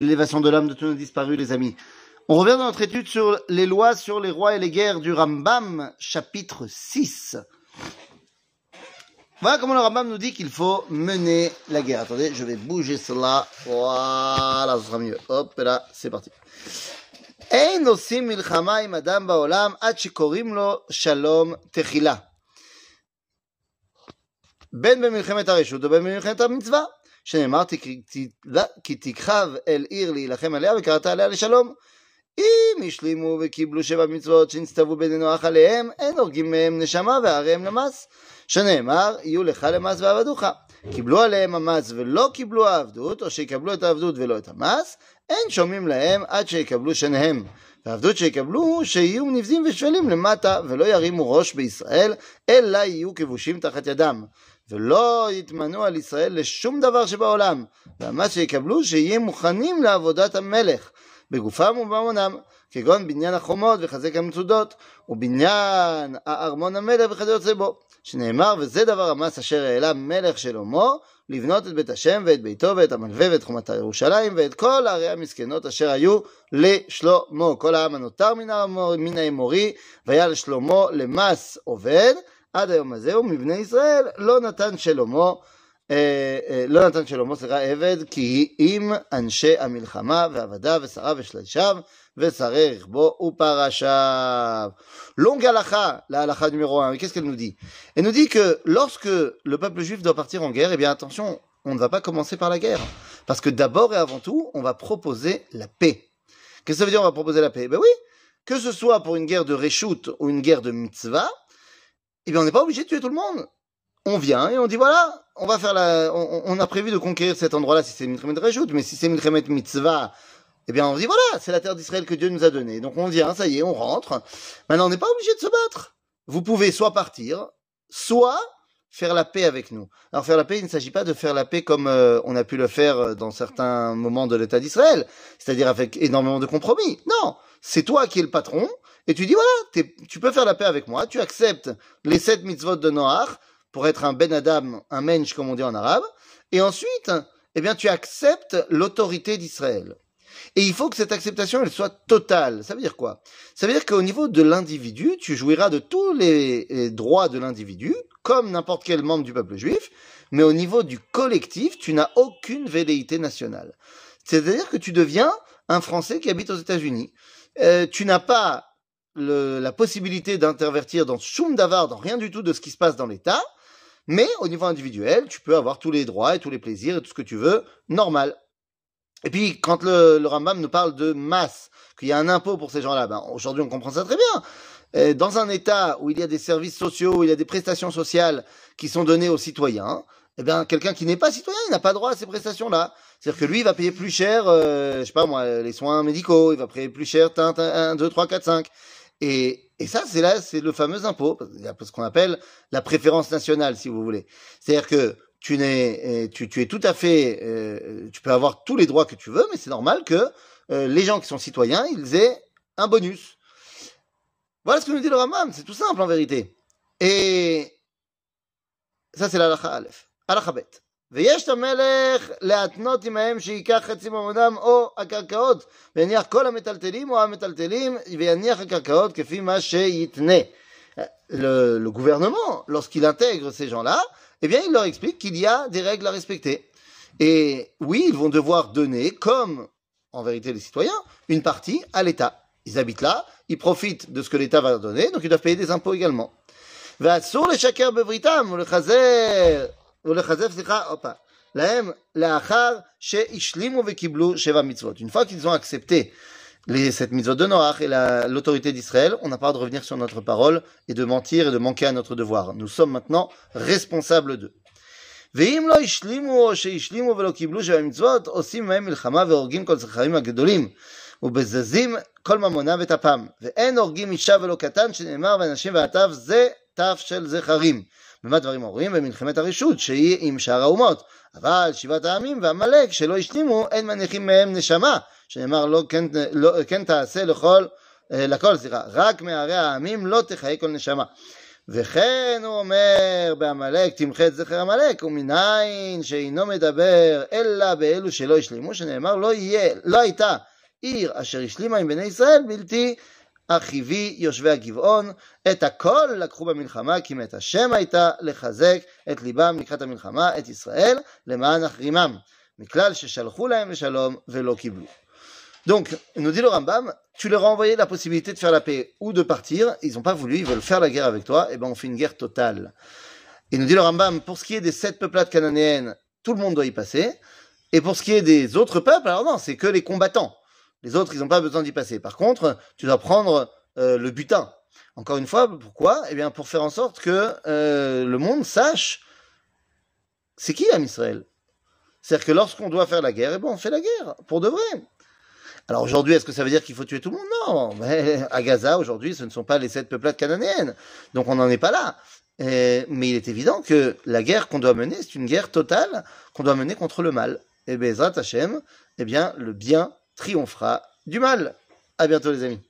l'élévation de l'âme de tous nos disparus, les amis. On revient dans notre étude sur les lois sur les rois et les guerres du Rambam, chapitre 6. Voilà comment le Rambam nous dit qu'il faut mener la guerre. Attendez, je vais bouger cela. Voilà, ce sera mieux. Hop, et là, c'est parti. אין עושים מלחמה עם אדם בעולם עד שקוראים לו שלום תחילה. בין במלחמת הרשות ובין במלחמת המצווה. שנאמר כי תכחב אל עיר להילחם עליה וקראת עליה לשלום. אם השלימו וקיבלו שבע מצוות שנצטוו בני נוח עליהם, אין הורגים מהם נשמה והריהם למס. שנאמר, יהיו לך למס ועבדוך. קיבלו עליהם המס ולא קיבלו העבדות, או שיקבלו את העבדות ולא את המס, אין שומעים להם עד שיקבלו שניהם. והעבדות שיקבלו, שיהיו נבזים ושפלים למטה, ולא ירימו ראש בישראל, אלא יהיו כבושים תחת ידם. ולא יתמנו על ישראל לשום דבר שבעולם, והמס שיקבלו, שיהיו מוכנים לעבודת המלך, בגופם ובמונם, כגון בניין החומות וחזק המצודות, ובניין הארמון המלך וכיוצא בו, שנאמר, וזה דבר המס אשר העלה מלך שלמה, לבנות את בית השם ואת ביתו ואת המלווה ואת חומת ירושלים ואת כל הערי המסכנות אשר היו לשלמה. כל העם הנותר מן האמורי, והיה לשלמה למס עובד, עד היום הזה, ומבני ישראל לא נתן שלמה, אה, אה, לא נתן שלמה, סליחה, עבד, כי אם אנשי המלחמה ועבדיו ושריו ושלישיו ושרי רכבו ופרשיו. Longue halakha, la halakha numéro 1. Mais qu'est-ce qu'elle nous dit Elle nous dit que lorsque le peuple juif doit partir en guerre, eh bien attention, on ne va pas commencer par la guerre. Parce que d'abord et avant tout, on va proposer la paix. Qu'est-ce que ça veut dire on va proposer la paix Ben oui, que ce soit pour une guerre de Reshut ou une guerre de Mitzvah, eh bien on n'est pas obligé de tuer tout le monde. On vient et on dit voilà, on va faire la, on, on a prévu de conquérir cet endroit-là si c'est Milchemet Reshut, mais si c'est Milchemet Mitzvah, eh bien on dit voilà, c'est la terre d'Israël que Dieu nous a donnée. Donc on vient, ça y est, on rentre. Maintenant on n'est pas obligé de se battre. Vous pouvez soit partir, soit faire la paix avec nous. Alors faire la paix, il ne s'agit pas de faire la paix comme euh, on a pu le faire dans certains moments de l'État d'Israël, c'est-à-dire avec énormément de compromis. Non, c'est toi qui es le patron, et tu dis voilà, tu peux faire la paix avec moi, tu acceptes les sept mitzvot de Noach pour être un Ben Adam, un mensch comme on dit en arabe, et ensuite, eh bien, tu acceptes l'autorité d'Israël. Et il faut que cette acceptation, elle soit totale. Ça veut dire quoi? Ça veut dire qu'au niveau de l'individu, tu jouiras de tous les droits de l'individu, comme n'importe quel membre du peuple juif, mais au niveau du collectif, tu n'as aucune velléité nationale. C'est-à-dire que tu deviens un Français qui habite aux États-Unis. Euh, tu n'as pas la possibilité d'intervertir dans Shum Davar, dans rien du tout de ce qui se passe dans l'État, mais au niveau individuel, tu peux avoir tous les droits et tous les plaisirs et tout ce que tu veux, normal. Et puis, quand le, le Rambam nous parle de masse, qu'il y a un impôt pour ces gens-là, ben, aujourd'hui on comprend ça très bien. dans un État où il y a des services sociaux, où il y a des prestations sociales qui sont données aux citoyens, eh bien, quelqu'un qui n'est pas citoyen, il n'a pas droit à ces prestations-là. C'est-à-dire que lui, il va payer plus cher, euh, je sais pas moi, les soins médicaux, il va payer plus cher, 1, 2, 3, 4, 5. Et, et ça, c'est là, c'est le fameux impôt, ce qu'on appelle la préférence nationale, si vous voulez. C'est-à-dire que tu n'es, tu, tu es tout à fait, euh, tu peux avoir tous les droits que tu veux, mais c'est normal que euh, les gens qui sont citoyens, ils aient un bonus. Voilà ce que nous dit le Ramam, c'est tout simple en vérité. Et ça, c'est l'alacha Aleph. Alacha Bet. ויש את המלך להתנות עמהם שייקח חצי ממונם או הקרקעות ויניח כל המטלטלים או המטלטלים ויניח הקרקעות כפי מה שיתנה. Le, le gouvernement, lorsqu'il intègre ces gens-là, eh bien, il leur explique qu'il y a des règles à respecter. Et oui, ils vont devoir donner, comme en vérité les citoyens, une partie à l'État. Ils habitent là, ils profitent de ce que l'État va leur donner, donc ils doivent payer des impôts également. ואסור לשקר בבריתם ולחזר, ולחזר, סליחה, הופה, להם לאחר שהשלימו וקיבלו שבע מצוות. Une fois qu'ils ont accepté les, cette mitzvot de Noach et l'autorité d'Israël, on n'a pas de revenir sur notre parole et de mentir et de manquer à notre devoir. Nous sommes maintenant responsables d'eux. ואם לא השלימו או שהשלימו ולא קיבלו שבע מצוות, עושים מהם מלחמה והורגים כל זכרים הגדולים, ובזזים כל ממונם וטפם. ואין הורגים אישה ולא קטן, שנאמר ואנשים ועטף זה טף של זכרים. במה דברים אומרים? במלחמת הרשות, שהיא עם שאר האומות. אבל שבעת העמים ועמלק שלא השלימו, אין מניחים מהם נשמה, שנאמר לא כן, לא, כן תעשה לכל, לכל, סליחה, רק מערי העמים לא תחיה כל נשמה. וכן הוא אומר בעמלק, תמחה את זכר עמלק, ומנין שאינו מדבר אלא באלו שלא השלימו, שנאמר לא יהיה, לא הייתה עיר אשר השלימה עם בני ישראל בלתי אחיבי יושבי הגבעון, את הכל לקחו במלחמה, כי מת השם הייתה לחזק את ליבם לקראת המלחמה, את ישראל, למען החרימם, מכלל ששלחו להם לשלום ולא קיבלו. Donc, nous dit le Rambam, tu leur as envoyé la possibilité de faire la paix ou de partir, ils n'ont pas voulu, ils veulent faire la guerre avec toi, et ben on fait une guerre totale. Et nous dit le Rambam, pour ce qui est des sept peuplades cananéennes, tout le monde doit y passer, et pour ce qui est des autres peuples, alors non, c'est que les combattants. Les autres, ils n'ont pas besoin d'y passer. Par contre, tu dois prendre euh, le butin. Encore une fois, pourquoi? Eh bien, pour faire en sorte que euh, le monde sache c'est qui l'âme Israël. C'est-à-dire que lorsqu'on doit faire la guerre, eh ben, on fait la guerre, pour de vrai. Alors aujourd'hui, est-ce que ça veut dire qu'il faut tuer tout le monde? Non. Mais à Gaza, aujourd'hui, ce ne sont pas les sept peuplades cananéennes. Donc on n'en est pas là. mais il est évident que la guerre qu'on doit mener, c'est une guerre totale qu'on doit mener contre le mal. Et Bezrat Hashem, eh bien, le bien triomphera du mal. À bientôt les amis.